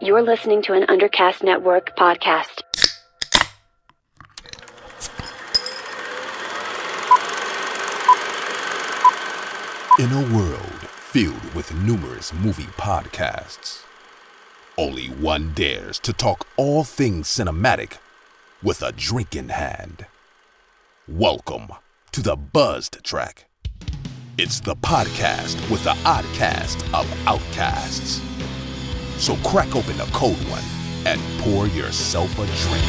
You're listening to an Undercast Network podcast. In a world filled with numerous movie podcasts, only one dares to talk all things cinematic with a drink in hand. Welcome to the Buzzed Track. It's the podcast with the oddcast of outcasts. So crack open a cold one and pour yourself a drink.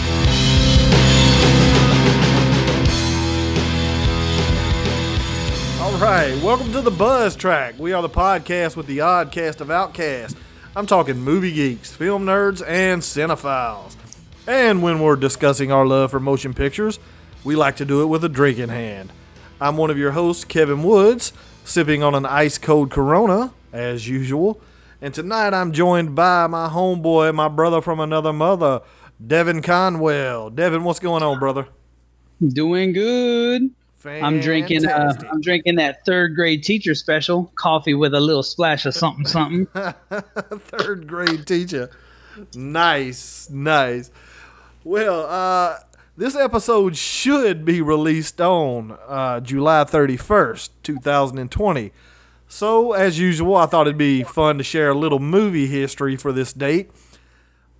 All right, welcome to the Buzz Track. We are the podcast with the oddcast of Outcast. I'm talking movie geeks, film nerds, and cinephiles. And when we're discussing our love for motion pictures, we like to do it with a drink in hand. I'm one of your hosts, Kevin Woods, sipping on an ice cold Corona, as usual. And tonight I'm joined by my homeboy, my brother from another mother, Devin Conwell. Devin, what's going on, brother? Doing good. I'm drinking. Uh, I'm drinking that third grade teacher special coffee with a little splash of something, something. third grade teacher. Nice, nice. Well, uh, this episode should be released on uh, July 31st, 2020. So, as usual, I thought it'd be fun to share a little movie history for this date.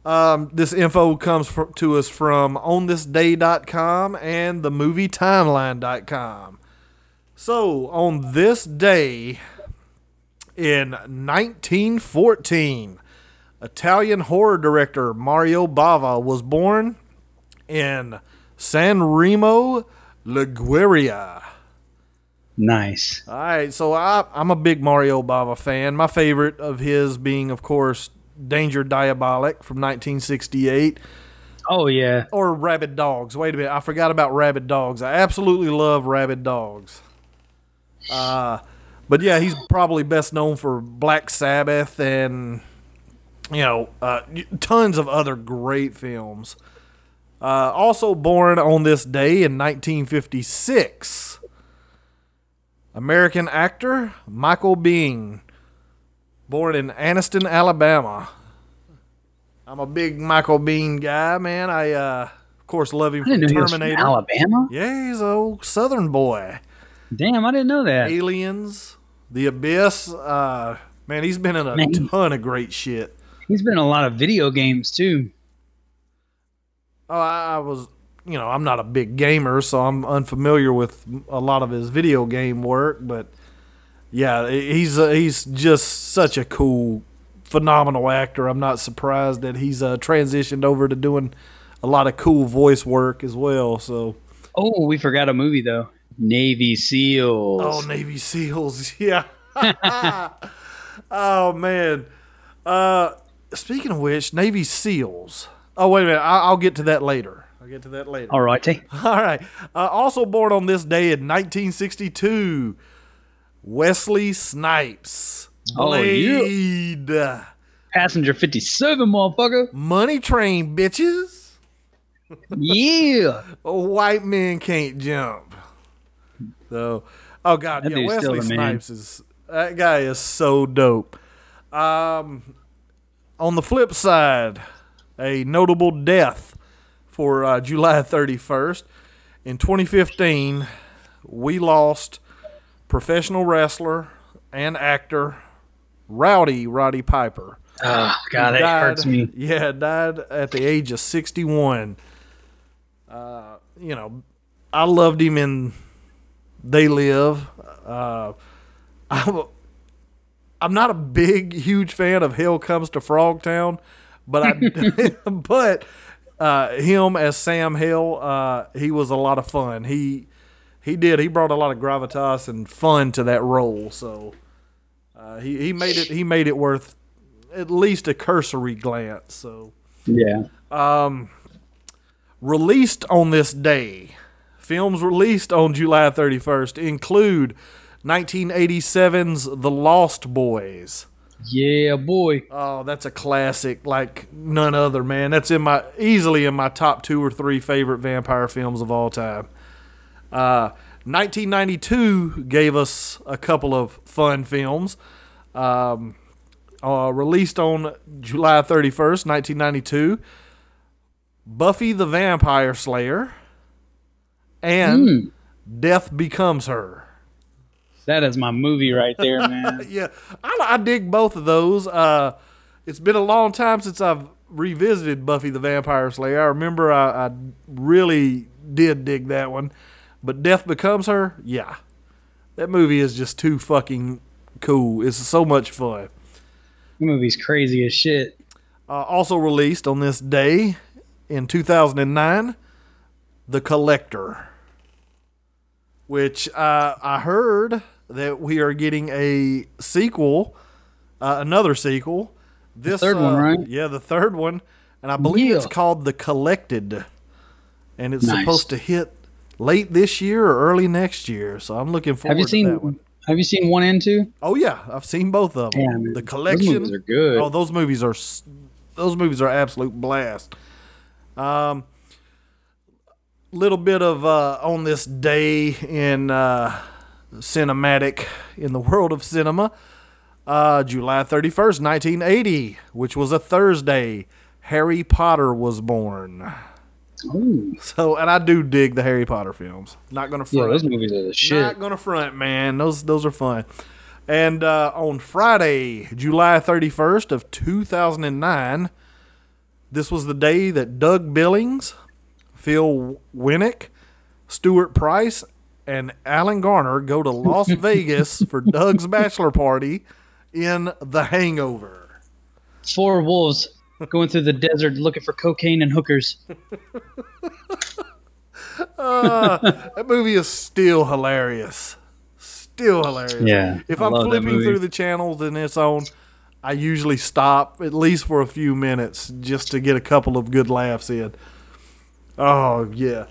Um, this info comes to us from onthisday.com and themovietimeline.com. So, on this day, in 1914, Italian horror director Mario Bava was born in San Remo, Liguria. Nice. All right, so I, I'm a big Mario Bava fan. My favorite of his being, of course, Danger Diabolik from 1968 Oh yeah. or Rabid Dogs. Wait a minute, I forgot about Rabid Dogs. I absolutely love Rabid Dogs. Uh, but yeah, he's probably best known for Black Sabbath and you know uh, tons of other great films. Uh, also born on this day in 1956, American actor Michael Biehn, born in Anniston, Alabama. I'm a big Michael Biehn guy, man. I, uh, of course, love him I didn't know he was from Terminator. Alabama. Yeah, he's a old Southern boy. Damn, I didn't know that. Aliens, The Abyss. Uh, man, he's been in a Man. ton of great shit. He's been in a lot of video games too. Oh, I, I was, you know, I'm not a big gamer, so I'm unfamiliar with a lot of his video game work. But yeah, he's uh, he's just such a cool, phenomenal actor. I'm not surprised that he's uh, transitioned over to doing a lot of cool voice work as well. So. Oh, we forgot a movie though. Navy SEALs. Oh, Navy SEALs. Yeah. oh man. Uh, speaking of which, Navy SEALs. Oh wait a minute. I- I'll get to that later. I'll get to that later. All righty. All right. Uh, also born on this day in 1962, Wesley Snipes. Oh, Blade. Passenger 57, motherfucker. Money Train, bitches. Yeah. A white man can't jump. So, oh god, That yeah, Wesley. Snipes is that guy is so dope. Um, on the flip side, a notable death for uh, July 31st in 2015, we lost professional wrestler and actor Rowdy Roddy Piper. Oh God, Died- hurts me. Yeah, died at the age of 61. Uh, you know, I loved him in They Live. Uh, I'm, I'm not a big, huge fan of Hell Comes to Frogtown, but I, but uh, him as Sam Hill, uh, he was a lot of fun. He he did. He brought a lot of gravitas and fun to that role. So uh, he he made it. He made it worth at least a cursory glance. So Yeah. Um, released on this day, films released on July 31st include 1987's The Lost Boys. Yeah, boy. Oh, that's a classic like none other, man. That's in my easily in my top two or three favorite vampire films of all time. Uh, 1992 gave us a couple of fun films. Um, uh, released on July 31st, 1992. Buffy the Vampire Slayer and Death Becomes Her. That is my movie right there, man. Yeah, I, I dig both of those. Uh, it's been a long time since I've revisited Buffy the Vampire Slayer. I remember I, I really did dig that one, but Death Becomes Her, yeah, that movie is just too fucking cool. It's so much fun. the movie's crazy as shit. Uh, also released on this day in 2009, The Collector, which uh, I heard that we are getting a sequel, uh, another sequel. This third one, uh, right? Yeah, the third one, and I believe it's called The Collected, and it's Nice. supposed to hit late this year or early next year. So I'm looking forward Have you to seen? that one. Have you seen one and two? Oh yeah, I've seen both of them. Yeah, man. the Those collection. movies are good. Oh, those movies are those movies are absolute blast. Um, little bit of uh, on this day in uh, cinematic in the world of cinema. Uh, July thirty first, nineteen eighty, which was a Thursday. Harry Potter was born. Ooh. So, and I do dig the Harry Potter films. Not gonna front. Yeah, those movies are the shit. Not gonna front, man. Those those are fun. And uh, on Friday, July thirty first of two thousand and nine, this was the day that Doug Billings, Phil Winnick, Stuart Price, and Alan Garner go to Las Vegas for Doug's bachelor party in The Hangover. Four wolves going through the desert looking for cocaine and hookers. Uh, that movie is still hilarious. Still hilarious. Yeah, If I I'm flipping through the channels and it's on, I usually stop at least for a few minutes just to get a couple of good laughs in. Oh yeah.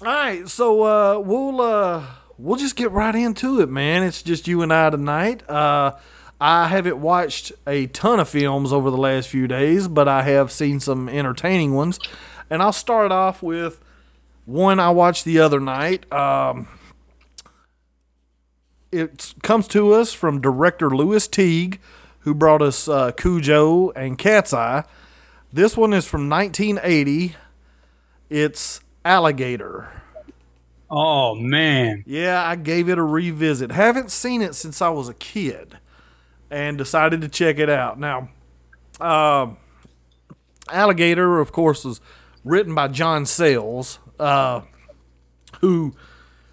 All right, so uh, we'll uh, we'll just get right into it, man. It's just you and I tonight. Uh, I haven't watched a ton of films over the last few days, but I have seen some entertaining ones, and I'll start off with one I watched the other night. Um, it comes to us from director Lewis Teague, who brought us uh, Cujo and Cat's Eye. This one is from 1980. It's Alligator. Oh man, Yeah, I gave it a revisit. Haven't seen it since I was a kid and decided to check it out. Now, um, Alligator, of course, was written by John Sayles, uh, who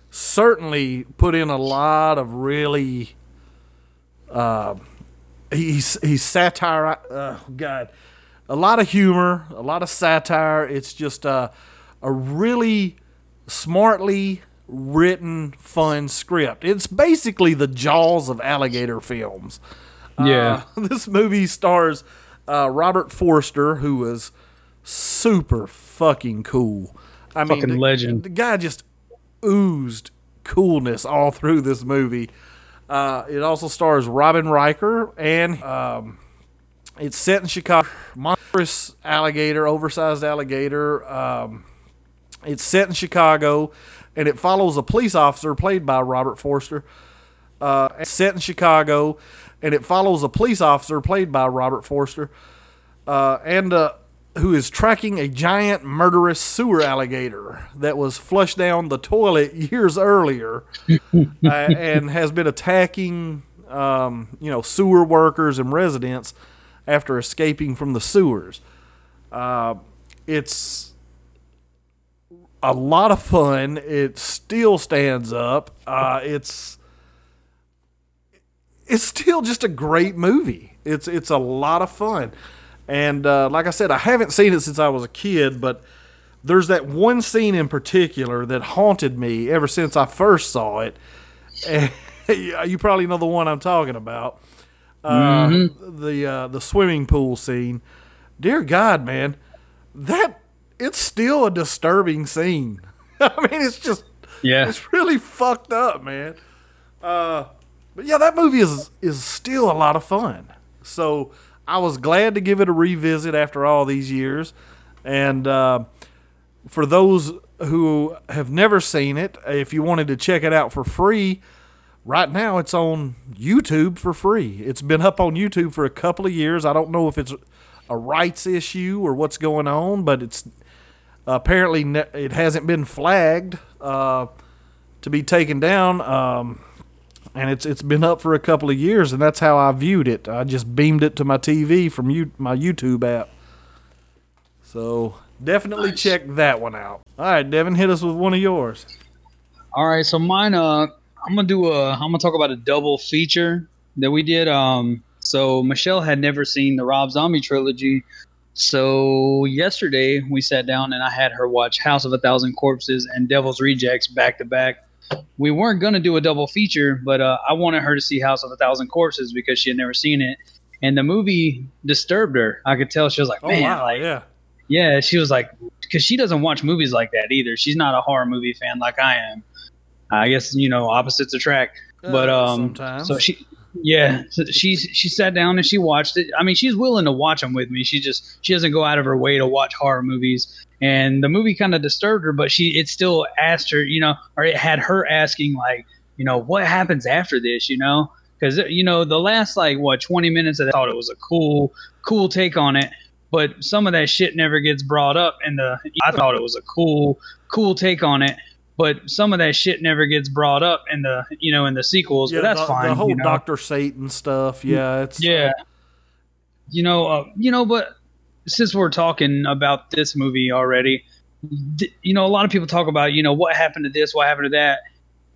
certainly put in a lot of really. Uh, he's he's satire. Uh, God, a lot of humor, a lot of satire. It's just uh, a really smartly written, fun script. It's basically the Jaws of alligator films. yeah, Uh, this movie stars uh, Robert Forster, who was super fucking cool. I mean, Fucking the, legend. The guy just oozed coolness all through this movie. Uh, it also stars Robin Riker, and um, it's set in Chicago. Monstrous alligator, oversized alligator. Um, it's set in Chicago, and it follows a police officer played by Robert Forster. Uh, it's set in Chicago, and it follows a police officer played by Robert Forster, uh, and uh, who is tracking a giant murderous sewer alligator that was flushed down the toilet years earlier, uh, and has been attacking, um, you know, sewer workers and residents after escaping from the sewers. Uh, it's a lot of fun. It still stands up. Uh, it's it's still just a great movie. It's it's a lot of fun, and uh, like I said, I haven't seen it since I was a kid, but there's that one scene in particular that haunted me ever since I first saw it. And you probably know the one I'm talking about. Uh, The uh, the swimming pool scene. Dear God, man, that it's still a disturbing scene. I mean, it's just yeah. it's really fucked up, man. Uh, but yeah, that movie is is still a lot of fun. So I was glad to give it a revisit after all these years. And uh, for those who have never seen it, if you wanted to check it out for free, right now it's on YouTube for free. It's been up on YouTube for a couple of years. I don't know if it's a rights issue or what's going on, but it's apparently ne- it hasn't been flagged uh, to be taken down. Um, and it's it's been up for a couple of years, and that's how I viewed it. I just beamed it to my TV from you, my YouTube app. So definitely Nice. check that one out. All right, Devin, hit us with one of yours. All right, so mine. Uh, I'm gonna do a. I'm gonna talk about a double feature that we did. Um, so Michelle had never seen the Rob Zombie trilogy. So yesterday we sat down and I had her watch House of a Thousand Corpses and Devil's Rejects back to back. We weren't gonna do a double feature, but uh, I wanted her to see House of a Thousand Corpses because she had never seen it, and the movie disturbed her. I could tell she was like, Oh "Man, wow, like, yeah. yeah, she was like, because she doesn't watch movies like that either. She's not a horror movie fan like I am. I guess you know opposites attract. But Uh, um, sometimes. so she, yeah, so she she sat down and she watched it. I mean, she's willing to watch them with me. She just she doesn't go out of her way to watch horror movies. And the movie kind of disturbed her, but she it still asked her, you know, or it had her asking like, you know, what happens after this, you know? Because you know the last like what twenty minutes, I thought it was a cool cool take on it but some of that shit never gets brought up and the I thought it was a cool cool take on it but some of that shit never gets brought up in the you know in the sequels yeah, but that's the, fine The whole you know? Doctor Satan stuff. Yeah, it's yeah you know uh, you know but since we're talking about this movie already th- you know a lot of people talk about you know what happened to this what happened to that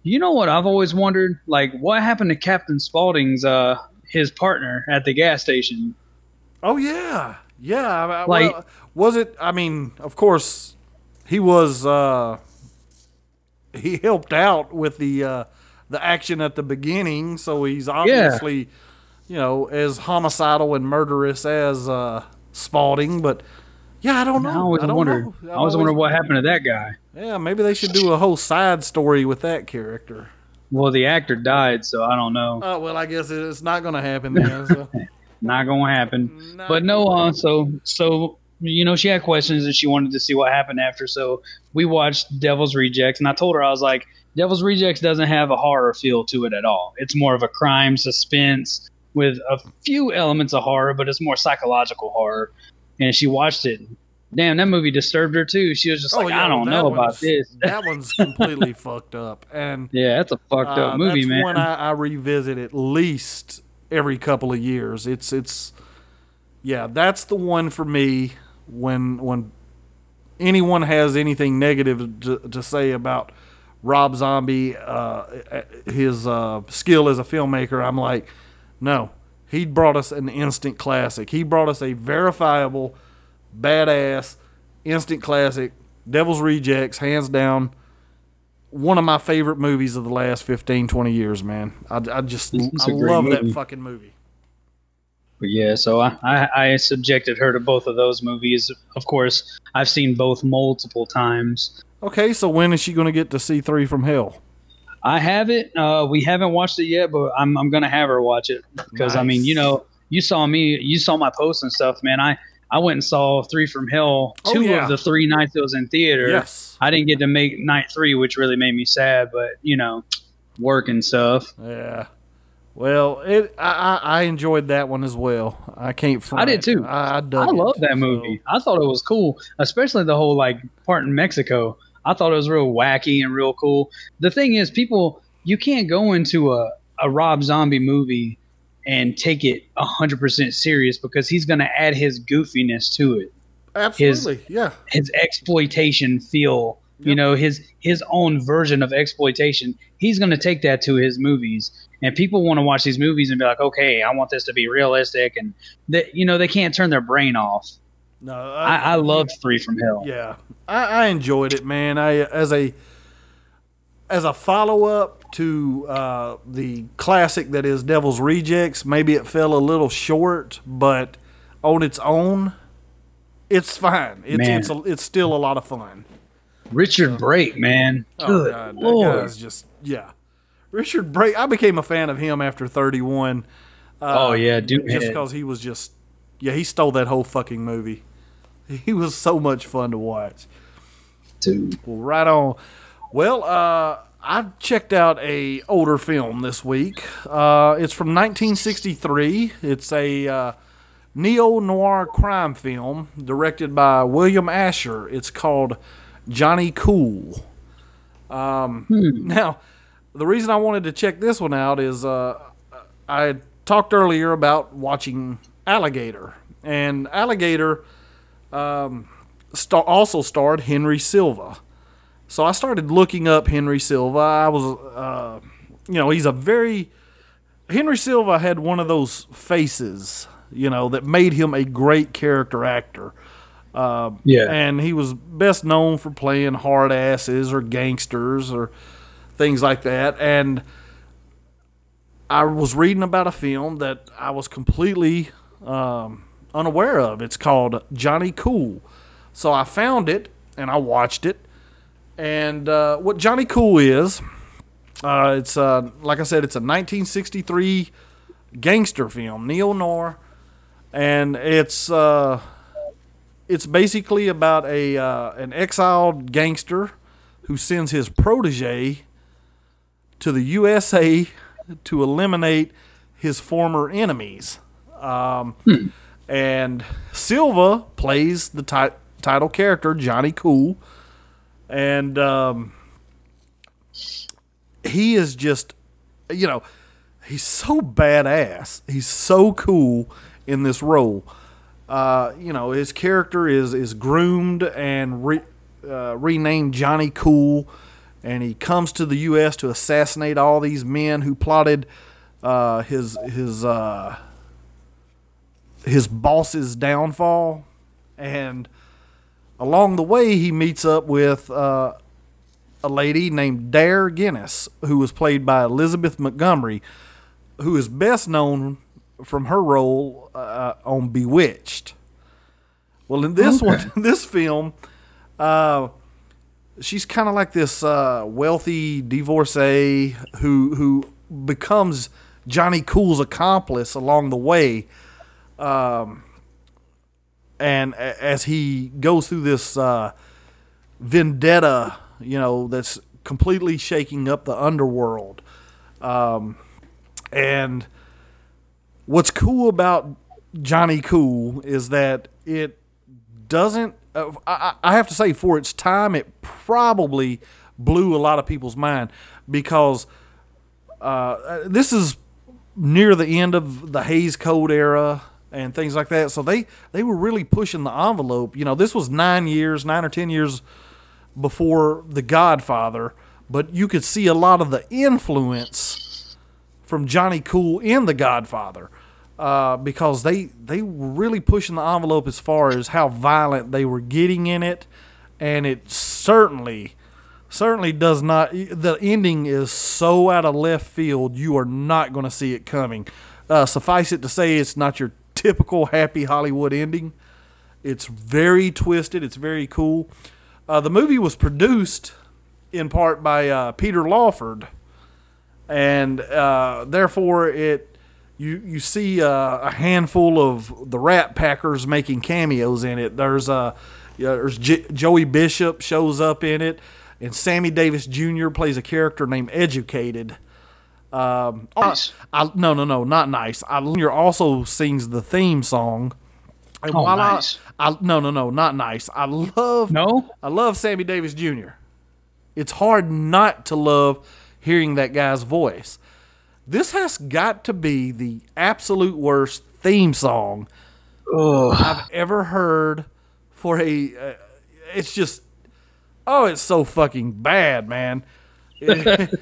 you know what i've always wondered like what happened to captain spaulding's uh his partner at the gas station Oh yeah, yeah. Like- well, was it? I mean, of course, he was. uh He helped out with the uh the action at the beginning, so he's obviously, you know, as homicidal and murderous as uh Spaulding. But yeah, I don't know. I always I don't wondered. know. I always wondered what happened to that guy. Yeah, maybe they should do a whole side story with that character. Well, the actor died, so I don't know. Oh well, I guess it's not going to happen then. So. Not gonna happen. Not But no, uh, so so you know, she had questions and she wanted to see what happened after. So we watched Devil's Rejects, and I told her I was like, Devil's Rejects doesn't have a horror feel to it at all. It's more of a crime suspense with a few elements of horror, but it's more psychological horror. And she watched it. Damn, that movie disturbed her too. She was just like, I don't Oh, know about this. that one's completely fucked up, and Yeah, that's a fucked up Uh, movie, that's man. one I, I revisit at least every couple of years. It's it's yeah, that's the one for me when when anyone has anything negative to, to say about Rob Zombie, uh, his uh, skill as a filmmaker, I'm like, no, he brought us an instant classic. He brought us a verifiable, badass, instant classic. Devil's Rejects, hands down one of my favorite movies of the last 15, 20 years, man. I, I just I love that fucking movie. But yeah, so I, I, I subjected her to both of those movies. Of course, I've seen both multiple times. Okay, so when is she going to get to see Three from Hell? I have it. Uh, we haven't watched it yet, but I'm I'm gonna have her watch it because I mean, you know, you saw me, you saw my posts and stuff, man. I I went and saw Three from Hell, Oh, two yeah. of the three nights it was in theater. Yes. I didn't get to make night three, which really made me sad. But you know, work and stuff. Yeah. Well, it I, I enjoyed that one as well. I can't. Front. I did too. I, I, I love that so- movie. I thought it was cool, especially the whole like part in Mexico. I thought it was real wacky and real cool. The thing is, people, you can't go into a, a Rob Zombie movie and take it hundred percent serious because he's going to add his goofiness to it, Absolutely. yeah. his exploitation feel. You know, his his own version of exploitation. He's going to take that to his movies, and people want to watch these movies and be like, okay, I want this to be realistic, and that you know they can't turn their brain off. No, I, I love Three from Hell. Yeah, I, I enjoyed it, man. I as a as a follow up to uh, the classic that is Devil's Rejects. Maybe it fell a little short, but on its own, it's fine. It's Man. it's a, it's still a lot of fun. Richard Brake, man. Oh Good God, that lord. just yeah. Richard Brake. I became a fan of him after Thirty One. oh yeah, dude. just because he was just yeah he stole that whole fucking movie. He was so much fun to watch. dude. Well, right on. Well, uh, I checked out a older film this week. Uh, it's from 1963. It's a uh, neo noir crime film directed by William Asher. It's called Johnny Cool. Um, Now, the reason I wanted to check this one out is uh, I talked earlier about watching Alligator, and Alligator um, star- also starred Henry Silva. So I started looking up Henry Silva. I was, uh, you know, he's a very Henry Silva had one of those faces, you know, that made him a great character actor. Uh, Yeah. and he was best known for playing hard asses or gangsters or things like that. And I was reading about a film that I was completely um, unaware of. It's called Johnny Cool. So I found it and I watched it. And uh, what Johnny Cool is, uh, it's uh, like I said, it's a 1963 gangster film, neo noir, and it's uh, it's basically about a uh, an exiled gangster who sends his protege to the USA to eliminate his former enemies. Um, And Silva plays the ti- title character Johnny Cool, and um, he is just, you know, he's so badass. He's so cool in this role. Uh, you know, his character is is groomed and re, uh, renamed Johnny Cool, and he comes to the U.S. to assassinate all these men who plotted uh, his his uh, his boss's downfall, and along the way he meets up with uh, a lady named Dare Guinness, who was played by Elizabeth Montgomery, who is best known from her role uh, on Bewitched. Well, in this one, this film, uh, she's kind of like this uh, wealthy divorcee who who becomes Johnny Cool's accomplice along the way. Um, and a- as he goes through this uh, vendetta, you know, that's completely shaking up the underworld. Um, and what's cool about Johnny Cool is that it doesn't. Uh, I, I have to say, for its time, it probably blew a lot of people's mind because uh, this is near the end of the Hays Code era and things like that. So they they were really pushing the envelope. You know, this was nine years, nine or ten years before The Godfather, but you could see a lot of the influence from Johnny Cool in The Godfather. Uh, because they they were really pushing the envelope as far as how violent they were getting in it, and it certainly certainly does not. The ending is so out of left field, you are not going to see it coming. Uh, suffice it to say, it's not your typical happy Hollywood ending. It's very twisted. It's very cool. Uh, the movie was produced in part by uh, Peter Lawford, and uh, therefore it you you see uh, a handful of the Rat Packers making cameos in it. There's uh, yeah, there's J- Joey Bishop shows up in it, and Sammy Davis Jr. plays a character named Educated. Um, Nice. I, no, no, no, not nice. I Jr. also sings the theme song. And Oh, while I- nice. I, no, no, no, not nice. I love No? I love Sammy Davis Jr. It's hard not to love hearing that guy's voice. This has got to be the absolute worst theme song I've ever heard for a. Uh, it's just, oh, it's so fucking bad, man. it's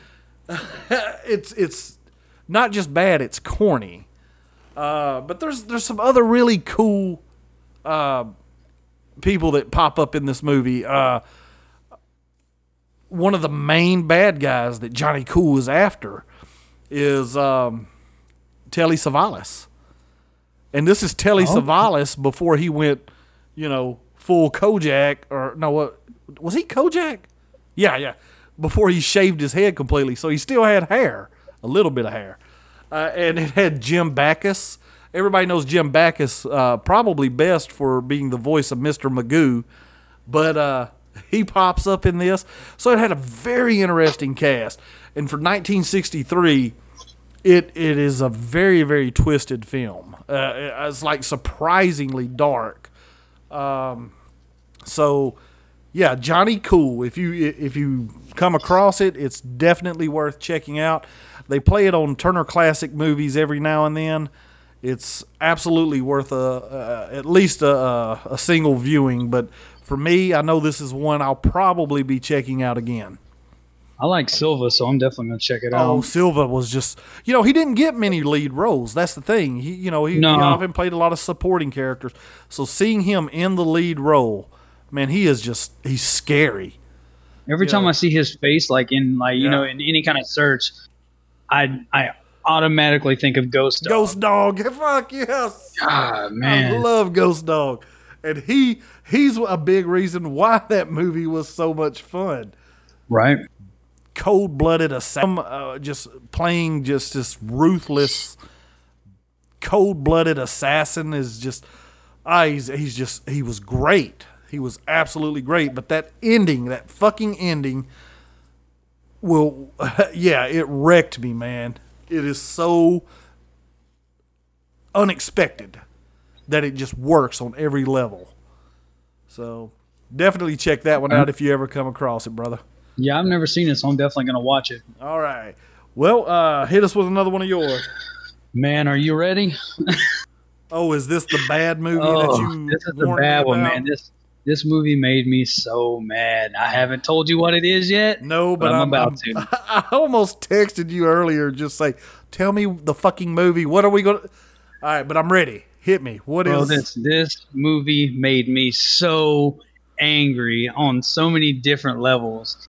it's not just bad; it's corny. Uh, but there's there's some other really cool uh, people that pop up in this movie. Uh, one of the main bad guys that Johnny Cool is after is um, Telly Savalas. And this is Telly Savalas before he went, you know, full Kojak or no, what was he Kojak? Yeah, yeah. Before he shaved his head completely, so he still had hair, a little bit of hair, uh, and it had Jim Backus. Everybody knows Jim Backus uh, probably best for being the voice of Mr. Magoo, but uh, he pops up in this. So it had a very interesting cast. And for 1963, it it is a very very twisted film. Uh, it's like surprisingly dark. Um, so yeah, Johnny Cool. If you if you come across it, it's definitely worth checking out. They play it on Turner Classic Movies every now and then. It's absolutely worth a, uh, at least a, a, a single viewing. But for me, I know this is one I'll probably be checking out again. I like Silva, so I'm definitely gonna check it out. Oh, Silva was just, you know, he didn't get many lead roles. That's the thing. He, you know, he, No. often played a lot of supporting characters. So seeing him in the lead role, man, he is just, he's scary. Every Yeah. time I see his face, like in like you Yeah. know in any kind of search, I I automatically think of Ghost Dog. Ghost Dog, fuck yes. Ah I man, love Ghost Dog, and he he's a big reason why that movie was so much fun. right? Cold blooded assassin, uh, just playing just this ruthless, cold blooded assassin is just, ah, he's he's just he was great. He was absolutely great. But that ending, that fucking ending, will, yeah, it wrecked me, man. It is so unexpected that it just works on every level. So definitely check that one out if you ever come across it, brother. Yeah, I've never seen it, so I'm definitely gonna watch it. All right. Well, uh, hit us with another one of yours. Man, are you ready? Oh, is this the bad movie that Oh, you? this is the bad one, man. This this movie made me so mad. I haven't told you what it is yet. No, but, But I'm I'm, about I'm- to. I almost texted you earlier, just say, "Tell me the fucking movie. What are we going?" to All right, but I'm ready. Hit me. What is? Bro, this this movie made me so angry on so many different levels.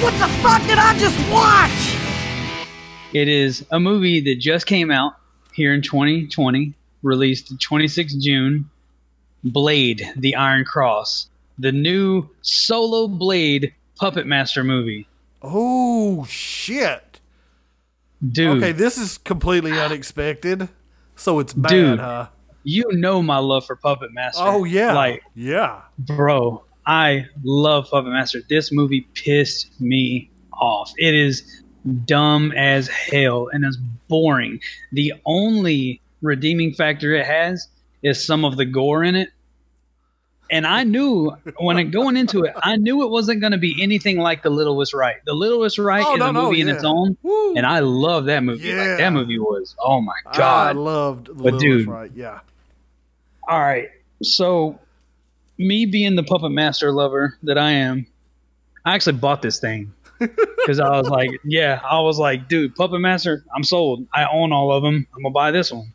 What the fuck did I just watch? It is a movie that just came out here in 2020, released 26 June. Blade: The Iron Cross, the new solo Blade Puppet Master movie. Oh shit! Dude, Okay, this is completely unexpected. So it's bad, Dude. huh? You know my love for Puppet Master. Oh yeah, like yeah. bro, I love Puppet Master. This movie pissed me off. It is dumb as hell and it's boring. The only redeeming factor it has is some of the gore in it. And I knew when it, going into it, I knew it wasn't going to be anything like The Littlest Reich. The Littlest Reich Oh, is no, a no, movie in yeah. its own, Woo. and I love that movie. Yeah. Like, that movie was, oh my god, I loved the But Littlest dude. right? Yeah. All right. So, me being the puppet master lover that I am, I actually bought this thing because I was like, yeah, I was like, dude, puppet master, I'm sold. I own all of them. I'm gonna buy this one,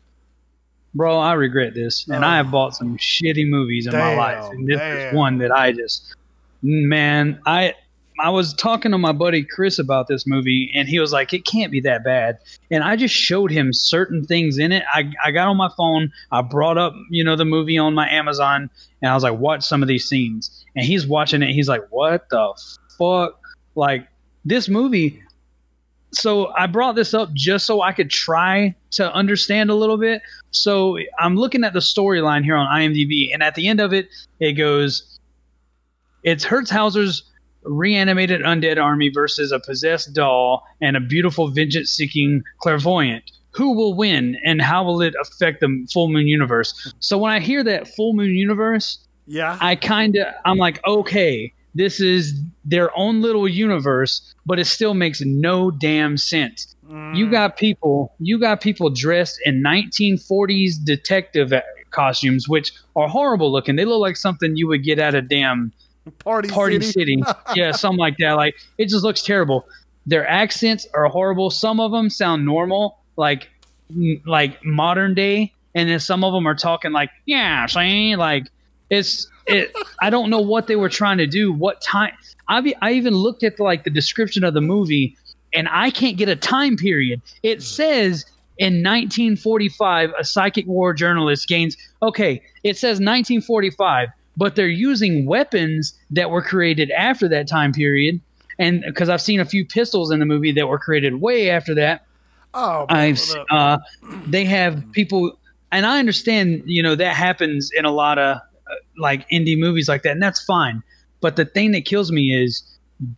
bro. I regret this, and I have oh. bought some shitty movies in my life, and this damn. is one that I just, man, I. I was talking to my buddy Chris about this movie, and he was like, "It can't be that bad." And I just showed him certain things in it. I, I got on my phone, I brought up, you know, the movie on my Amazon, and I was like, "Watch some of these scenes." And he's watching it. He's like, "What the fuck?" Like this movie. So I brought this up just so I could try to understand a little bit. So I'm looking at the storyline here on IMDb, and at the end of it, it goes, "It's Hertzhauser's reanimated undead army versus a possessed doll and a beautiful vengeance-seeking clairvoyant." Who will win, and how will it affect the full moon universe? So when I hear that full moon universe, Yeah. I kind of I'm like, okay, this is their own little universe, but it still makes no damn sense. You Mm. got people, you got people dressed in 1940s detective costumes, which are horrible looking. They look like something you would get at a damn Party, Party City. City. yeah, something like that. Like it just looks terrible. Their accents are horrible. Some of them sound normal, like like modern day, and then some of them are talking like, yeah, see, like it's it. I don't know what they were trying to do. What time? I I even looked at like the description of the movie, and I can't get a time period. It hmm. says. In 1945, a psychic war journalist gains. Okay, it says 1945, but they're using weapons that were created after that time period. And because I've seen a few pistols in the movie that were created way after that, Oh, I've uh, they have people, and I understand, you know, that happens in a lot of uh, like indie movies like that, and that's fine. But the thing that kills me is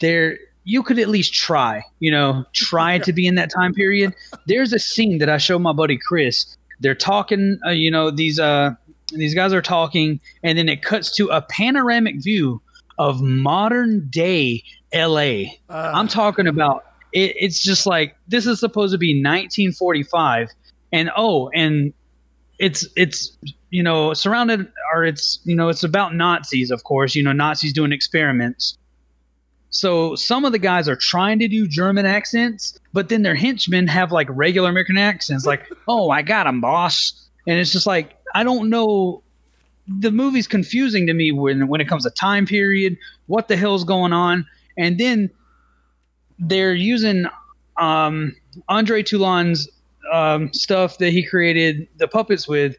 there you could at least try, you know, try to be in that time period. There's a scene that I showed my buddy Chris. They're talking, uh, you know, these uh these guys are talking and then it cuts to a panoramic view of modern day LA. Uh. I'm talking about it, it's just like this is supposed to be 1945 and oh and it's it's you know surrounded or it's you know it's about Nazis of course you know Nazis doing experiments. So some of the guys are trying to do German accents but then their henchmen have like regular American accents like oh I got him boss. And it's just like I don't know the movie's confusing to me when when it comes to time period what the hell's going on and then they're using um, Andre Toulon's um, stuff that he created the puppets with.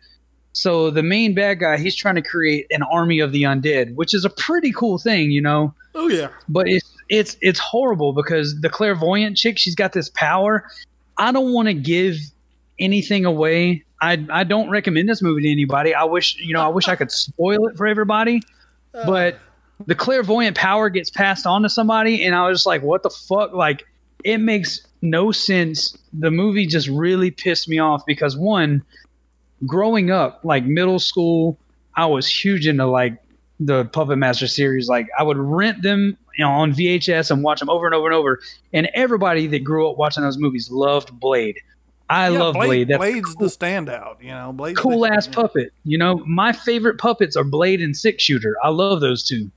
So the main bad guy, he's trying to create an army of the undead, which is a pretty cool thing, you know. Oh yeah. But it's it's it's horrible because the clairvoyant chick, she's got this power. I don't want to give anything away. I I don't recommend this movie to anybody. I wish you know I wish I could spoil it for everybody, uh. but the clairvoyant power gets passed on to somebody, and I was just like, what the fuck? Like, it makes no sense. The movie just really pissed me off because one, growing up, like middle school, I was huge into like the Puppet Master series. Like, I would rent them you know, on VHS and watch them over and over and over. And everybody that grew up watching those movies loved Blade. I Yeah, love Blade. That's Blade's the standout. You know, Blade's cool ass puppet. You know, my favorite puppets are Blade and Six Shooter. I love those two.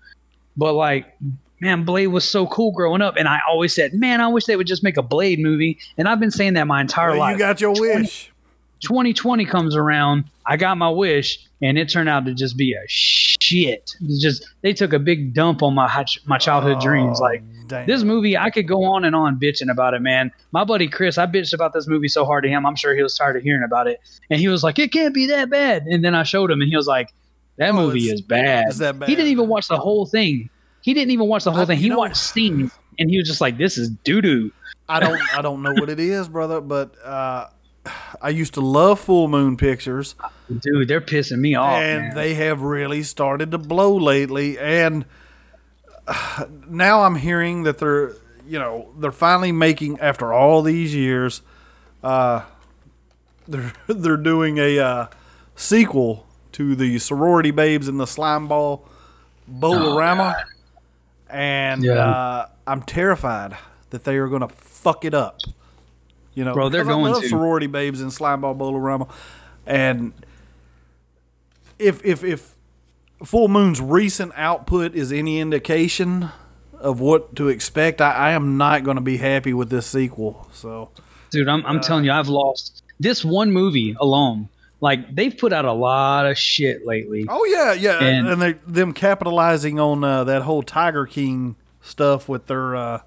But like, man, Blade was so cool growing up, and I always said, man, I wish they would just make a Blade movie. And I've been saying that my entire Well, life. you got your 20 wish. 2020 comes around, I got my wish, and it turned out to just be a shit. It's just they took a big dump on my my childhood dreams. Like oh, This movie, I could go on and on bitching about it, man. My buddy Chris, I bitched about this movie so hard to him. I'm sure he was tired of hearing about it, and he was like, "It can't be that bad." And then I showed him, and he was like, "That Oh, movie is bad." it's that bad. He didn't even watch the whole thing. He didn't even watch the whole I- thing. He know- watched scenes, and he was just like, "This is doo doo." I don't I don't know what it is, brother, but uh, I used to love Full Moon Pictures, Dude, they're pissing me off. and man. they have really started to blow lately. And now I'm hearing that they're you know they're finally making after all these years, uh, they're they're doing a uh, sequel to the sorority babes in the slime ball Bowl-O-Rama, and Yeah. uh, I'm terrified that they are going to fuck it up. You know, Bro, they're because I going love to. sorority babes in slime ball Bowl-O-Rama, and if if if Full Moon's recent output is any indication of what to expect, I, I am not going to be happy with this sequel. So dude i'm, I'm telling you i've lost this one movie alone like they've put out a lot of shit lately Oh yeah, yeah, And- and, they them capitalizing on uh, that whole Tiger King stuff with their uh,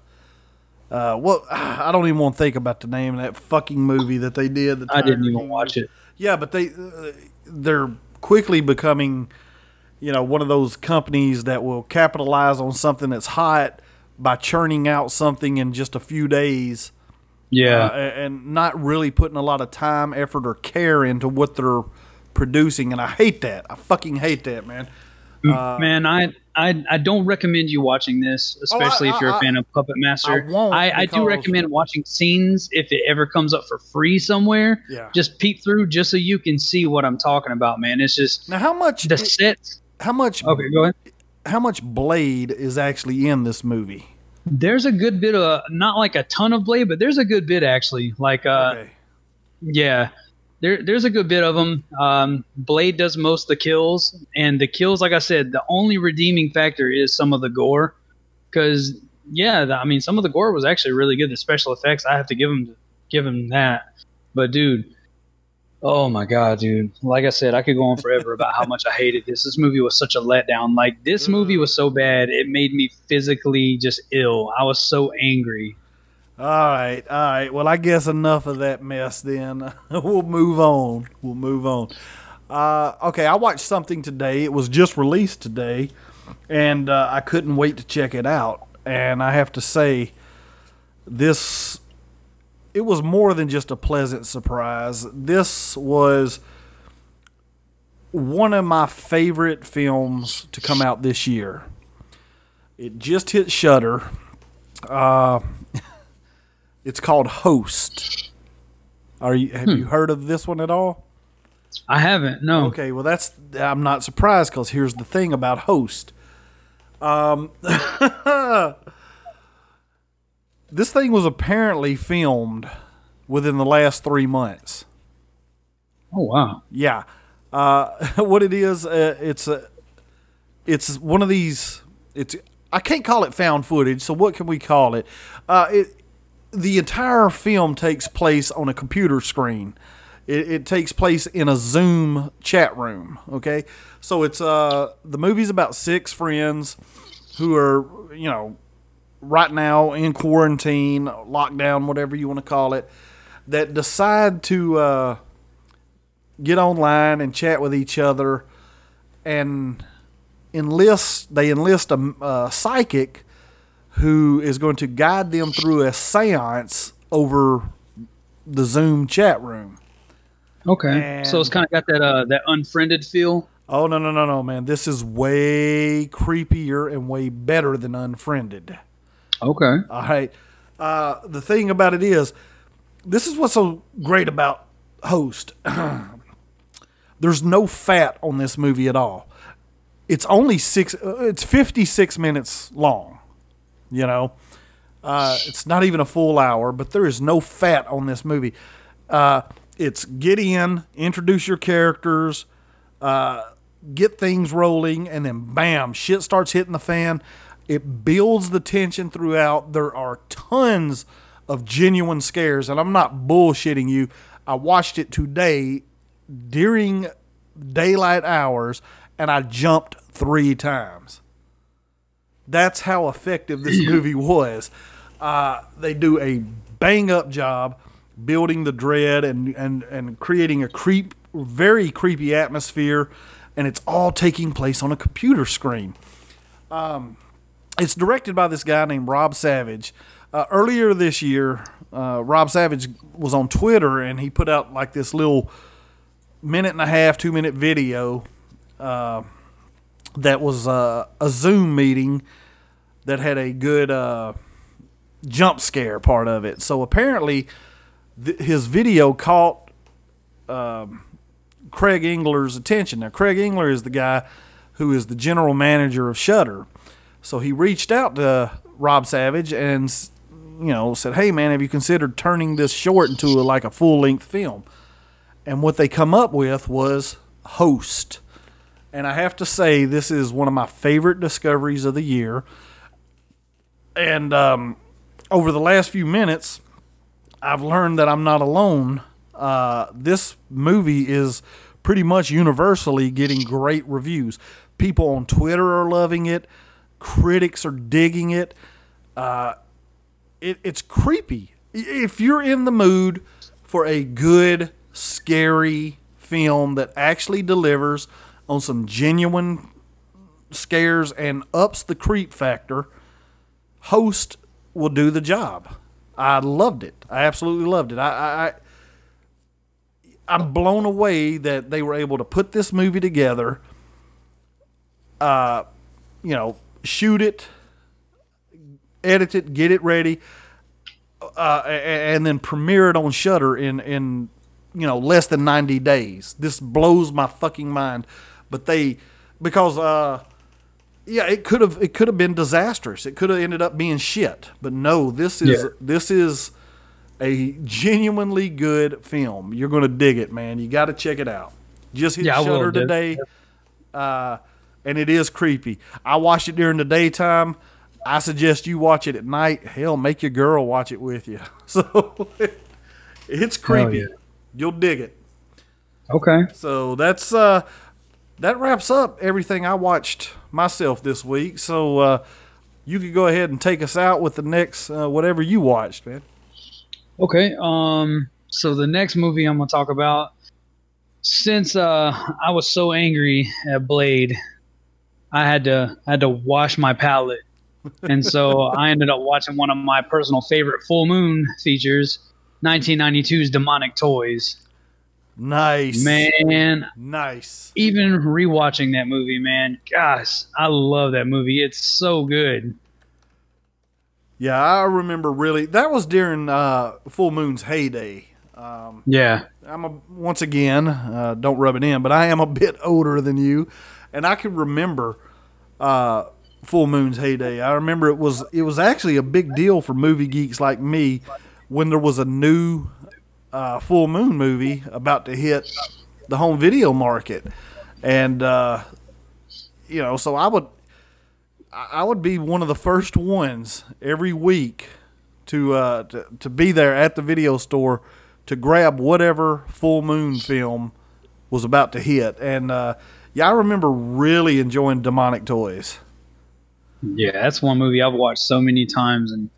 uh, what I don't even want to think about the name of that fucking movie that they did. The i didn't even King watch it Yeah, but they uh, they're quickly becoming, you know, one of those companies that will capitalize on something that's hot by churning out something in just a few days yeah uh, and not really putting a lot of time, effort, or care into what they're producing. And I hate that. I fucking hate that, man. man I, I i don't recommend you watching this especially Oh, I- if you're I- a fan of puppet master I won't I, I do recommend watching scenes if it ever comes up for free somewhere Yeah. just peek through just so you can see what i'm talking about man it's just Now, how much? the sets How much? okay go ahead How much Blade is actually in this movie? there's a good bit of not like a ton of blade but there's a good bit actually like uh Okay. Yeah, there there's a good bit of them. Um, Blade does most of the kills, and the kills, like I said, the only redeeming factor is some of the gore. Because yeah, the, I mean, some of the gore was actually really good. The special effects, I have to give them give them that. But dude, oh my god, dude! Like I said, I could go on forever about how much I hated this. This movie was such a letdown. Like this movie was so bad, it made me physically just ill. I was so angry. All right, all right. Well, I guess enough of that mess. Then we'll move on. We'll move on. Uh, okay, I watched something today. It was just released today, and uh, I couldn't wait to check it out. And I have to say, this it was more than just a pleasant surprise. This was one of my favorite films to come out this year. It just hit Shudder. Uh, it's called Host. Are you have you heard of this one at all? I haven't. No. Okay, well that's I'm not surprised because here's the thing about Host. Um, this thing was apparently filmed within the last three months. Oh wow. Yeah, uh, what it is, uh, it's a, it's one of these. It's I can't call it found footage. So what can we call it? Uh, it the entire film takes place on a computer screen. It, it takes place in a Zoom chat room. Okay, so it's uh the movie's about six friends who are you know right now in quarantine, lockdown, whatever you want to call it, that decide to uh, get online and chat with each other and enlist. They enlist a, a psychic who is going to guide them through a séance over the Zoom chat room. Okay. so it's kind of got that uh that unfriended feel. Oh no no no no man! This is way creepier and way better than Unfriended. Okay. All right. Uh, the thing about it is, this is what's so great about Host. There's no fat on this movie at all. It's only six. uh, It's 56 minutes long. You know, uh, it's not even a full hour, but there is no fat on this movie. Uh, it's get in, introduce your characters, uh, get things rolling, and then bam, shit starts hitting the fan. It builds the tension throughout. There are tons of genuine scares, and I'm not bullshitting you. I watched it today during daylight hours, and I jumped three times. That's how effective this movie was. Uh, they do a bang up job building the dread and, and, and creating a creep, very creepy atmosphere, and it's all taking place on a computer screen. Um, it's directed by this guy named Rob Savage. Uh, earlier this year, uh, Rob Savage was on Twitter and he put out like this little minute and a half, two minute video uh, that was uh, a Zoom meeting that had a good uh, jump scare part of it. So apparently, th- his video caught um, Craig Engler's attention. Now, Craig Engler is the guy who is the general manager of Shudder. So he reached out to Rob Savage and you know said, "Hey man, have you considered turning this short into a, like a full length film?" And what they come up with was Host. And I have to say, this is one of my favorite discoveries of the year. And um, over the last few minutes, I've learned that I'm not alone. Uh, this movie is pretty much universally getting great reviews. People on Twitter are loving it. Critics are digging it. Uh, it it's creepy. If you're in the mood for a good, scary film that actually delivers on some genuine scares and ups the creep factor, Host will do the job. I loved it. I absolutely loved it. I, I, I'm blown away that they were able to put this movie together. Uh, you know, shoot it, edit it, get it ready, uh, and then premiere it on Shudder in in you know less than 90 days. This blows my fucking mind. But they because uh yeah, it could have it could have been disastrous. It could have ended up being shit. But no, this is Yeah. this is a genuinely good film. You're going to dig it, man. You got to check it out. Just hit Yeah, Shudder today. Uh and it is creepy. I watched it during the daytime. I suggest you watch it at night. Hell, make your girl watch it with you. So it's creepy. yeah. You'll dig it. Okay. So that's uh that wraps up everything I watched myself this week. So uh you could go ahead and take us out with the next uh, whatever you watched, man. Okay. Um. So the next movie I'm gonna talk about, since uh I was so angry at Blade, I had to I had to wash my palate, and so I ended up watching one of my personal favorite full moon features, 1992's Demonic Toys. Nice. Man, Nice. even rewatching that movie, man, gosh, I love that movie. It's so good. Yeah, I remember really. That was during uh, Full Moon's heyday. Um, Yeah. I'm a, once again, uh, don't rub it in, but I am a bit older than you, and I can remember uh, Full Moon's heyday. I remember it was it was actually a big deal for movie geeks like me when there was a new uh, Full Moon movie about to hit the home video market, and uh, you know, so I would I would be one of the first ones every week to uh, to, to be there at the video store to grab whatever full moon film was about to hit. And uh, yeah, I remember really enjoying Demonic Toys. Yeah, that's one movie I've watched so many times, and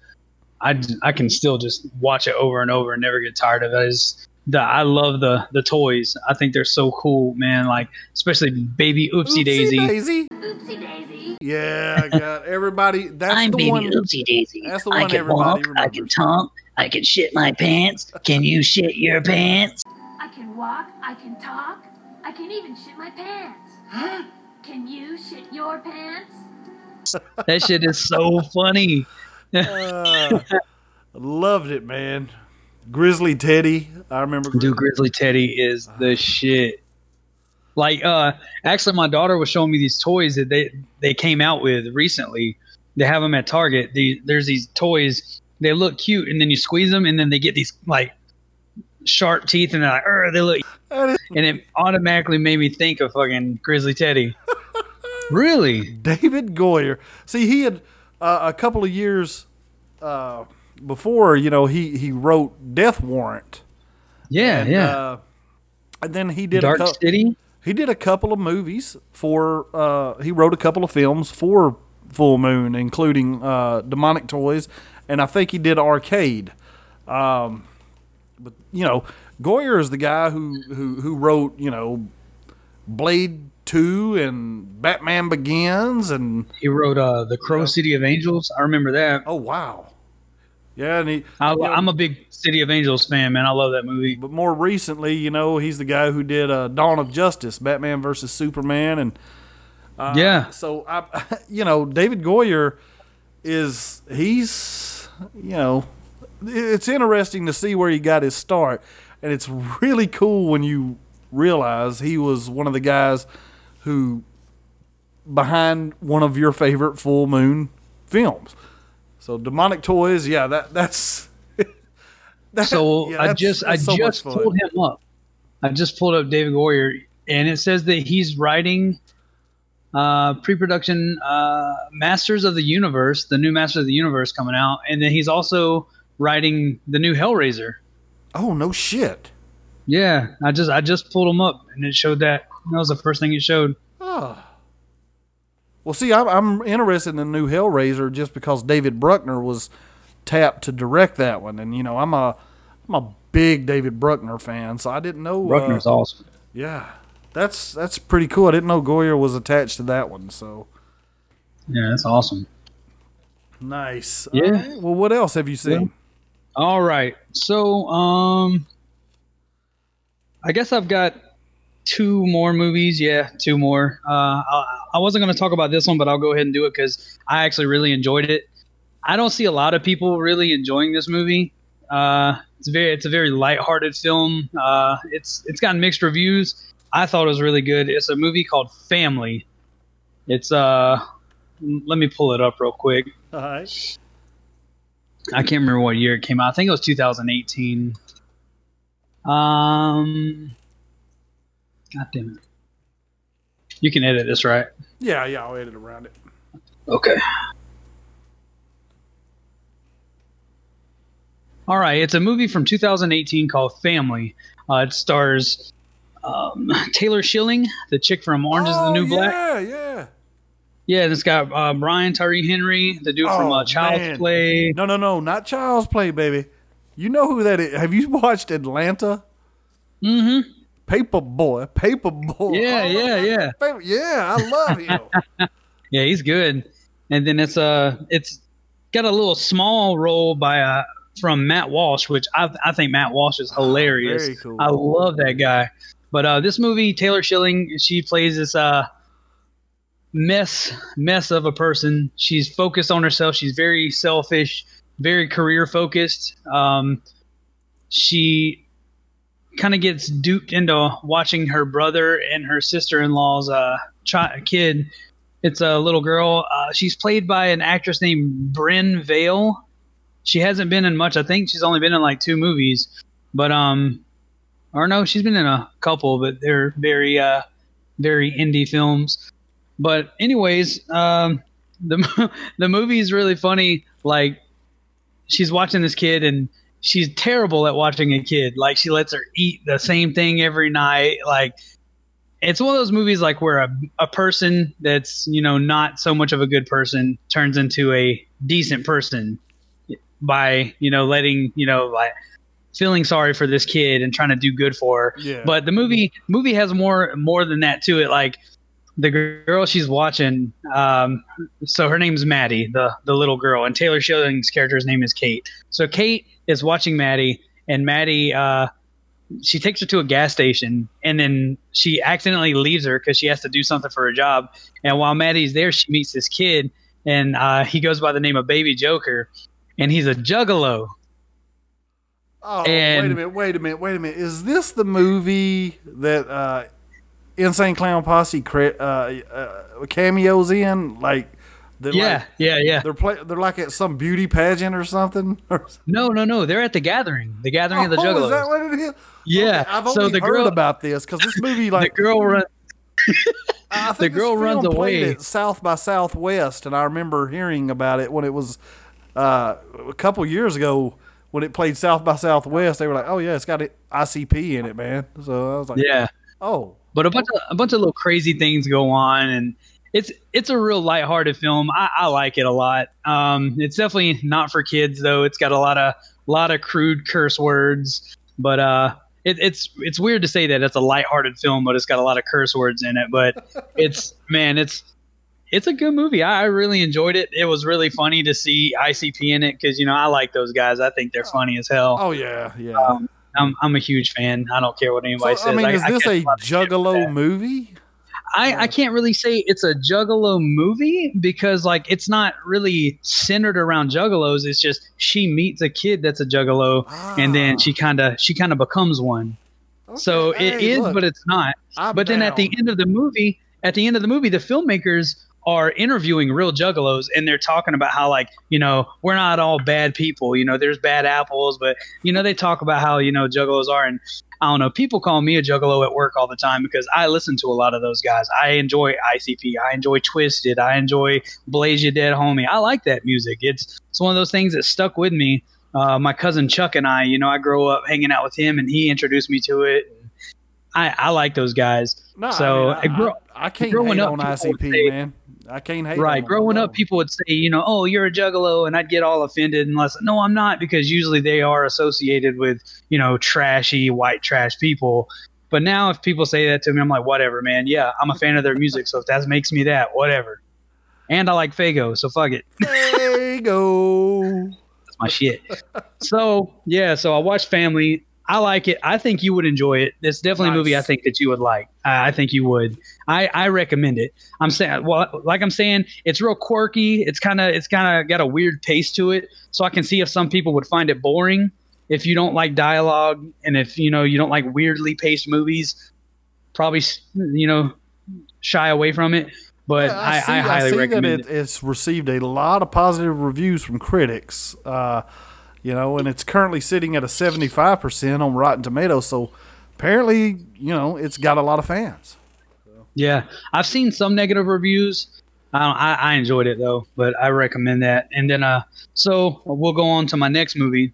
I, I can still just watch it over and over and never get tired of it. Is the I love the the toys. I think they're so cool, man. Like especially Baby Oopsie, Daisy. Daisy. Oopsie daisy. Yeah, I got everybody. That's I'm the baby one. Oopsie daisy. That's the I one can everybody walk, I can talk, I can shit my pants. Can you shit your pants? I can walk, I can talk, I can even shit my pants. Huh? Can you shit your pants? That shit is so funny. Uh, loved it, man. Grizzly Teddy. I remember. Dude, Grizzly Teddy is the shit. Like, uh, actually, my daughter was showing me these toys that they they came out with recently. They have them at Target. The, there's these toys. They look cute, and then you squeeze them, and then they get these like sharp teeth, and they're like, they look. And it automatically made me think of fucking Grizzly Teddy. really? David Goyer. See, he had uh, a couple of years uh, before. You know, he he wrote Death Warrant. Yeah, And, yeah. Uh, and then he did Dark a cou- City. he did a couple of movies for uh, he wrote a couple of films for Full Moon, including uh, Demonic Toys, and I think he did Arcade. Um, but you know, Goyer is the guy who who who wrote you know Blade Two and Batman Begins, and He wrote uh, the Crow City of Angels. I remember that. oh wow, yeah, and he. I, I'm a big City of Angels fan, man. I love that movie. but more recently, you know, he's the guy who did uh, Dawn of Justice, Batman versus Superman, and uh, Yeah. So I, you know, David Goyer is he's you know, it's interesting to see where he got his start, and it's really cool when you realize he was one of the guys who behind one of your favorite full moon films. So demonic toys, yeah, that that's. that- So yeah, I that's- just I so just pulled him up. I just pulled up David Goyer, and it says that he's writing uh, pre-production uh, Masters of the Universe, the new Masters of the Universe coming out, and then he's also writing the new Hellraiser. Oh no shit. Yeah, I just I just pulled him up, and it showed that. That was the first thing it showed. Oh. Well, see, I'm, I'm interested in the new Hellraiser just because David Bruckner was tapped to direct that one, and you know I'm a I'm a big David Bruckner fan, so I didn't know. Bruckner's uh, awesome. Yeah, that's that's pretty cool. I didn't know Goyer was attached to that one. So Yeah, that's awesome. nice. Yeah. Right, Well, what else have you seen? All right. So, um, I guess I've got two more movies. Yeah, two more. Uh, I, I wasn't going to talk about this one, but I'll go ahead and do it because I actually really enjoyed it. I don't see a lot of people really enjoying this movie. Uh, it's very, it's a very lighthearted film. Uh, it's, it's gotten mixed reviews. I thought it was really good. It's a movie called Family. It's uh, let me pull it up real quick. All right. I can't remember what year it came out. I think it was 2018. Um, God damn it. You can edit this, right? Yeah, yeah, I'll edit around it. Okay. All right, it's a movie from 2018 called Family. Uh, it stars um, Taylor Schilling, the chick from Orange is the Oh, New Black. Yeah, yeah. Yeah, it's got uh, Brian Tyree Henry, the dude from Oh, uh, Child's man. Play. No, no, no, not Child's Play, baby. You know who that is? Have you watched Atlanta? Mm-hmm. Paper Boi, Paper Boi. Yeah, Oh, yeah, yeah. Paper- yeah, I love him. Yeah, he's good. And then it's uh it's got a little small role by uh from Matt Walsh, which I, I think Matt Walsh is hilarious. very cool. I love that guy. But uh, this movie, Taylor Schilling, she plays this uh, mess mess of a person. She's focused on herself. She's very selfish, very career focused. Um, she kind of gets duped into watching her brother and her sister-in-law's uh, chi- kid. It's a little girl. Uh, she's played by an actress named Bryn Vale. She hasn't been in much. I think she's only been in like two movies, but um, or no, she's been in a couple, but they're very uh, very indie films. But anyways, um, the the movie is really funny. Like she's watching this kid and she's terrible at watching a kid. Like she lets her eat the same thing every night. Like it's one of those movies like where a, a person that's you know not so much of a good person turns into a decent person by you know letting you know like feeling sorry for this kid and trying to do good for her. Yeah. But the movie movie has more more than that to it. Like the girl she's watching, um, so her name's Maddie, the the little girl, and Taylor Schilling's character's name is Kate. So Kate is watching Maddie, and Maddie, uh, she takes her to a gas station, and then she accidentally leaves her because she has to do something for her job. And while Maddie's there, she meets this kid, and uh, he goes by the name of Baby Joker, and he's a juggalo. Oh, And- wait a minute, wait a minute, wait a minute. Is this the movie that uh, Insane Clown Posse cre- uh, uh, cameos in? Like, they're Yeah, like, yeah, yeah. they're play- they're like at some beauty pageant or something. No, no, no. They're at the gathering. The gathering of the oh, juggalos. is that what it is? Yeah, Okay, I've so the heard girl- about this because this movie, like the girl run. I think the girl runs away. South by Southwest, and I remember hearing about it when it was uh, a couple years ago when it played South by Southwest. They were like, "Oh yeah, it's got ICP in it, man." So I was like, Yeah, "Oh, but a bunch of a bunch of little crazy things go on, and it's it's a real lighthearted film. I, I like it a lot. Um, it's definitely not for kids though. It's got a lot of lot of crude curse words, but uh, it, it's it's weird to say that it's a lighthearted film, but it's got a lot of curse words in it. But it's man, it's it's a good movie. I, I really enjoyed it. It was really funny to see ICP in it because you know I like those guys. I think they're funny as hell. oh yeah, yeah." Um, I'm I'm a huge fan. I don't care what anybody so, says. I mean, is this catch a lot of shit with that. Juggalo movie? I, I can't really say it's a juggalo movie because like it's not really centered around juggalos. It's just she meets a kid that's a juggalo and then ah. she kind of she kind of becomes one. So Okay, it hey, is, look, but it's not. I'm but then at the end of the movie, at the end of the movie, the filmmakers are interviewing real juggalos and they're talking about how like you know we're not all bad people you know there's bad apples but you know they talk about how you know juggalos are and i don't know people call me a juggalo at work all the time because i listen to a lot of those guys. I enjoy icp i enjoy Twiztid i enjoy Blaze Ya Dead Homie. I like that music. It's it's one of those things that stuck with me. Uh, my cousin chuck and i you know i grew up hanging out with him and he introduced me to it. I, I like those guys. No, so I, mean, I, I, I can't hate up, on ICP, say- man. I can't hate. right. growing up people would say you know oh you're a juggalo and i'd get all offended unless no i'm not because usually they are associated with you know trashy white trash people. But now if people say that to me i'm like whatever man. Yeah i'm a fan of their music so if that makes me that whatever. And i like fago so fuck it. There you go. that's my shit. So yeah so i watched family i like it. I think you would enjoy it. It's definitely a movie i think that you would like. I, I think you would. I, I recommend it. I'm saying well like i'm saying it's real quirky. It's kind of it's kind of got a weird pace to it. So i can see if some people would find it boring. If you don't like dialogue and if you know you don't like weirdly paced movies probably you know shy away from it. But Yeah, I, I, see, highly see recommend that it. it, it's received a lot of positive reviews from critics. Uh, you know, and it's currently sitting at a seventy-five percent on Rotten Tomatoes. So apparently, you know, it's got a lot of fans. Yeah, I've seen some negative reviews. I, don't, I enjoyed it though, but I recommend that. And then uh, so we'll go on to my next movie.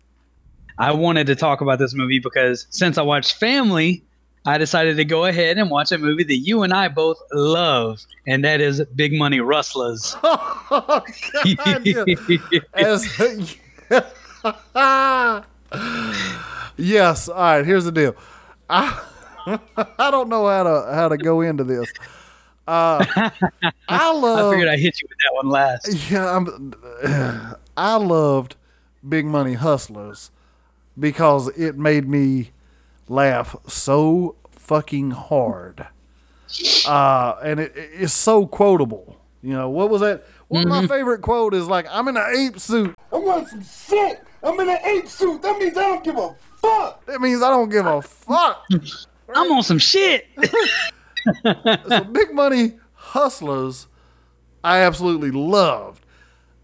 I wanted to talk about this movie because since I watched Family, I decided to go ahead and watch a movie that you and I both love, and that is Big Money Rustlers. God, yeah. As yes, all right. Here's the deal. I I don't know how to how to go into this. Uh, I I figured I hit you with that one last. Yeah, I'm, I loved Big Money Hustlers because it made me laugh so fucking hard. Uh, and it, it's so quotable. You know, what was that? One of my favorite quote is like, I'm in an ape suit. I want some shit. I'm in an ape suit. That means I don't give a fuck. That means I don't give a fuck. I'm on some shit. so Big Money Hustlers, I absolutely loved.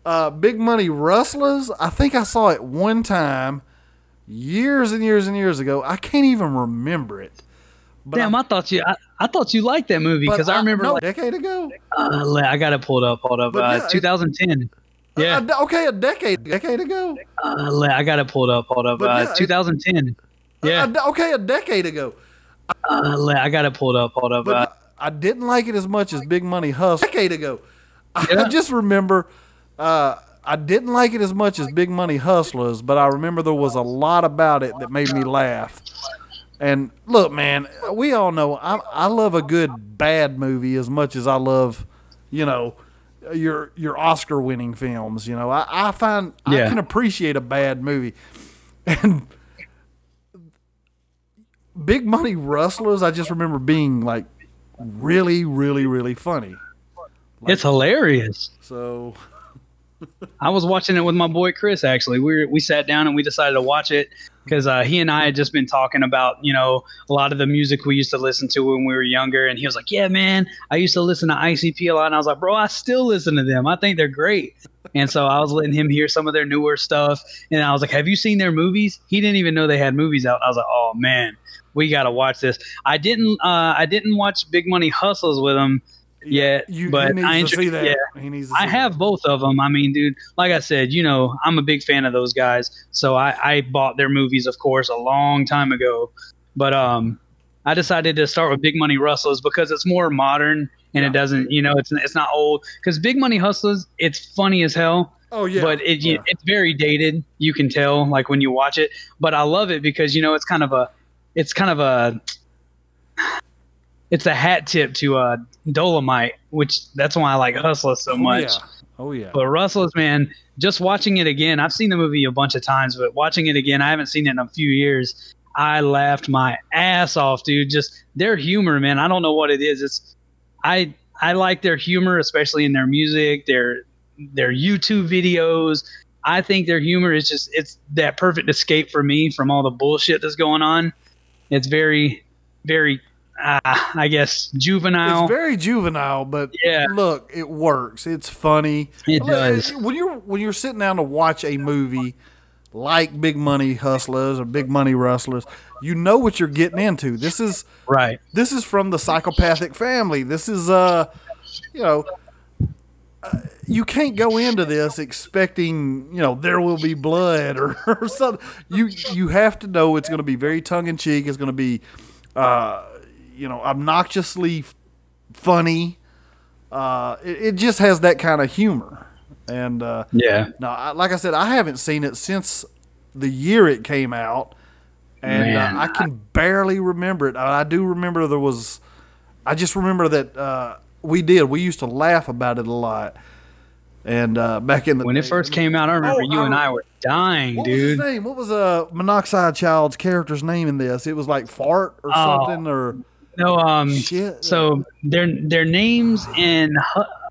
Uh, Big Money Rustlers, I think I saw it one time years and years and years ago. I can't even remember it. But Damn, I, thought you. I, I thought you liked that movie because I remember. no, like, a decade ago. uh, I got it pulled up. Hold up. But Uh, yeah, it- 2010. Yeah. A de- okay, a decade, decade ago. Uh, I got it pulled up. Hold up. But Uh, yeah, it- 2010. A Yeah. de- okay, a decade ago. Uh, I got it pulled up. Hold up. But Uh, I didn't like it as much as Big Money Hustle. Decade ago. I just remember uh, I didn't like it as much as Big Money Hustlers, but I remember there was a lot about it that made me laugh. And look, man, we all know I, I love a good bad movie as much as I love, you know, your your Oscar winning films. You know, I, I find I can appreciate a bad movie. And Big Money Rustlers, I just remember being like really, really, really funny. it's hilarious. So I was watching it with my boy Chris. Actually, we were, we sat down and we decided to watch it because uh, he and I had just been talking about you know a lot of the music we used to listen to when we were younger, and he was like, "Yeah, man, I used to listen to ICP a lot," and I was like, "Bro, I still listen to them. I think they're great." And so I was letting him hear some of their newer stuff, and I was like, "Have you seen their movies?" He didn't even know they had movies out. I was like, "Oh man, we got to watch this." I didn't. Uh, I didn't watch Big Money Hustles with him yet, you, but I to see that. Yeah, He needs to I have that. both of them. I mean, dude, like I said, you know, I'm a big fan of those guys. So I, I bought their movies, of course, a long time ago. But um, I decided to start with Big Money Rustlers because it's more modern and it doesn't, you know, it's it's not old. Because Big Money Hustlers, it's funny as hell. Oh yeah, But it, yeah. it's very dated. You can tell, like when you watch it. But I love it because you know it's kind of a, it's kind of a, it's a hat tip to uh, Dolomite, which that's why I like Hustlers so oh, much. Yeah. Oh yeah. But Rustlers, man, just watching it again, I've seen the movie a bunch of times, but watching it again, I haven't seen it in a few years. I laughed my ass off, dude. Just their humor, man. I don't know what it is. It's I I like their humor, especially in their music, their their YouTube videos. I think their humor is just it's that perfect escape for me from all the bullshit that's going on. It's very, very, uh, I guess, juvenile. It's very juvenile, but Yeah. look, it works. It's funny. It Look, does. When you're when you're sitting down to watch a movie like Big Money Hustlers or Big Money Rustlers, you know what you're getting into. This is right. this is from the psychopathic family. This is uh, you know, uh, you can't go into this expecting you know there will be blood or, or something. You you have to know it's going to be very tongue in cheek. It's going to be, uh, you know, obnoxiously funny. Uh, it, it just has that kind of humor. And uh, Yeah. no, I, like I said, I haven't seen it since the year it came out, and uh, I can barely remember it. I, I do remember there was. I just remember that uh, we did. We used to laugh about it a lot, and uh, back in the When it first came out, I remember Oh, you and I- I were dying, What was his dude. name? What was uh, Monoxide Child's character's name in this? It was like Fart or Oh. something or No, um, shit. so their their names in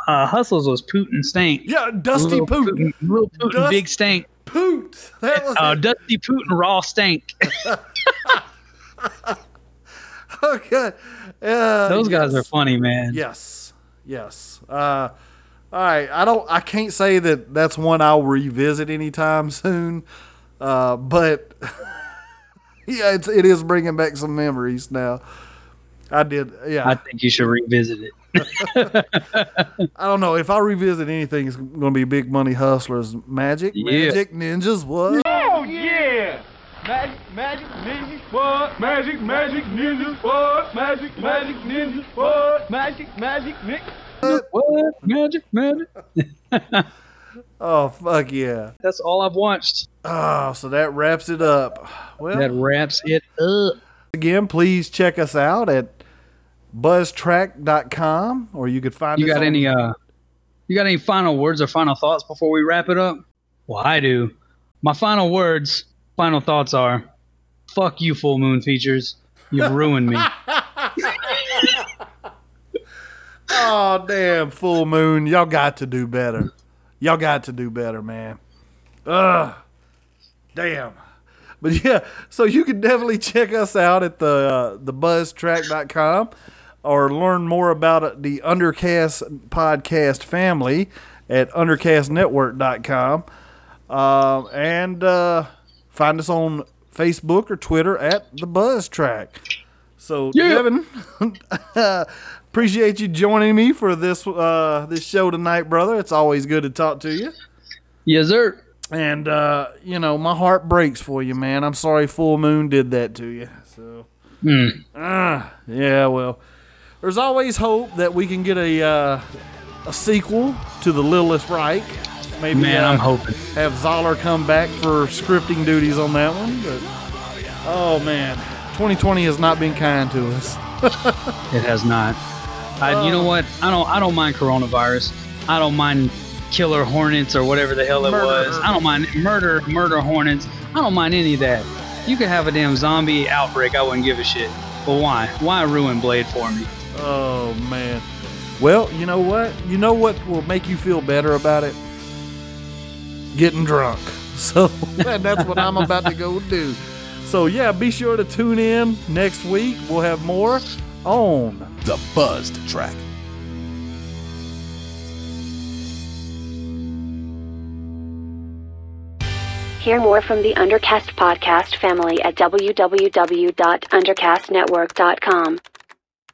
uh, Hustles was Poot and Stank. yeah, Dusty Little Poot. and- Little Poot and Big Stank. Poot. That was Uh. Dusty Poot and Raw Stank. Oh, good. Uh, Those guys are funny, man. Yes, yes. Uh, all right. I don't. I can't say that that's one I'll revisit anytime soon. Uh, but yeah, it's it is bringing back some memories now. I did. Yeah. I think you should revisit it. I don't know if I revisit anything. It's going to be Big Money Hustlers, Magic, Yeah. Magic Ninjas. What? Oh yeah! Magic, magic, ninja, what? Magic, magic, ninjas, what? Magic, magic, ninjas, what? Magic, magic, ninja. What magic, magic? Oh fuck yeah! That's all I've watched. Oh, so that wraps it up. Well, That wraps it up. again, please check us out at buzztrack.com or you could find You got on- any uh? You got any final words or final thoughts before we wrap it up? Well, I do. my final words, final thoughts are, fuck you, Full Moon Features. You've ruined me. Oh damn, full moon! Y'all got to do better. Y'all got to do better, man. Ugh, damn. But yeah, so you can definitely check us out at the uh, thebuzztrack.com or learn more about the Undercast podcast family at undercastnetwork.com. Um, and uh, find us on Facebook or Twitter at the Buzzed Track. So, Devin, appreciate you joining me for this uh, this show tonight, brother. It's always good to talk to you. yes, sir. And uh, you know, my heart breaks for you, man. I'm sorry Full Moon did that to you. So, Hmm. ah, yeah, well, there's always hope that we can get a uh, a sequel to the Littlest Reich. Maybe Man, uh, I'm hoping. have Zahler come back for scripting duties on that one. But oh man, 2020 has not been kind to us. It has not. I, you know what? I don't. I don't mind coronavirus. I don't mind killer hornets or whatever the hell it Murder was. I don't mind murder, murder hornets. I don't mind any of that. You could have a damn zombie outbreak. I wouldn't give a shit. But why? Why ruin Blade for me? Oh man. Well, you know what? You know what will make you feel better about it? Getting drunk. So and that's what I'm about to go do. So yeah, be sure to tune in next week. We'll have more on The Buzzed Track. Hear more from the Undercast podcast family at www.undercastnetwork.com.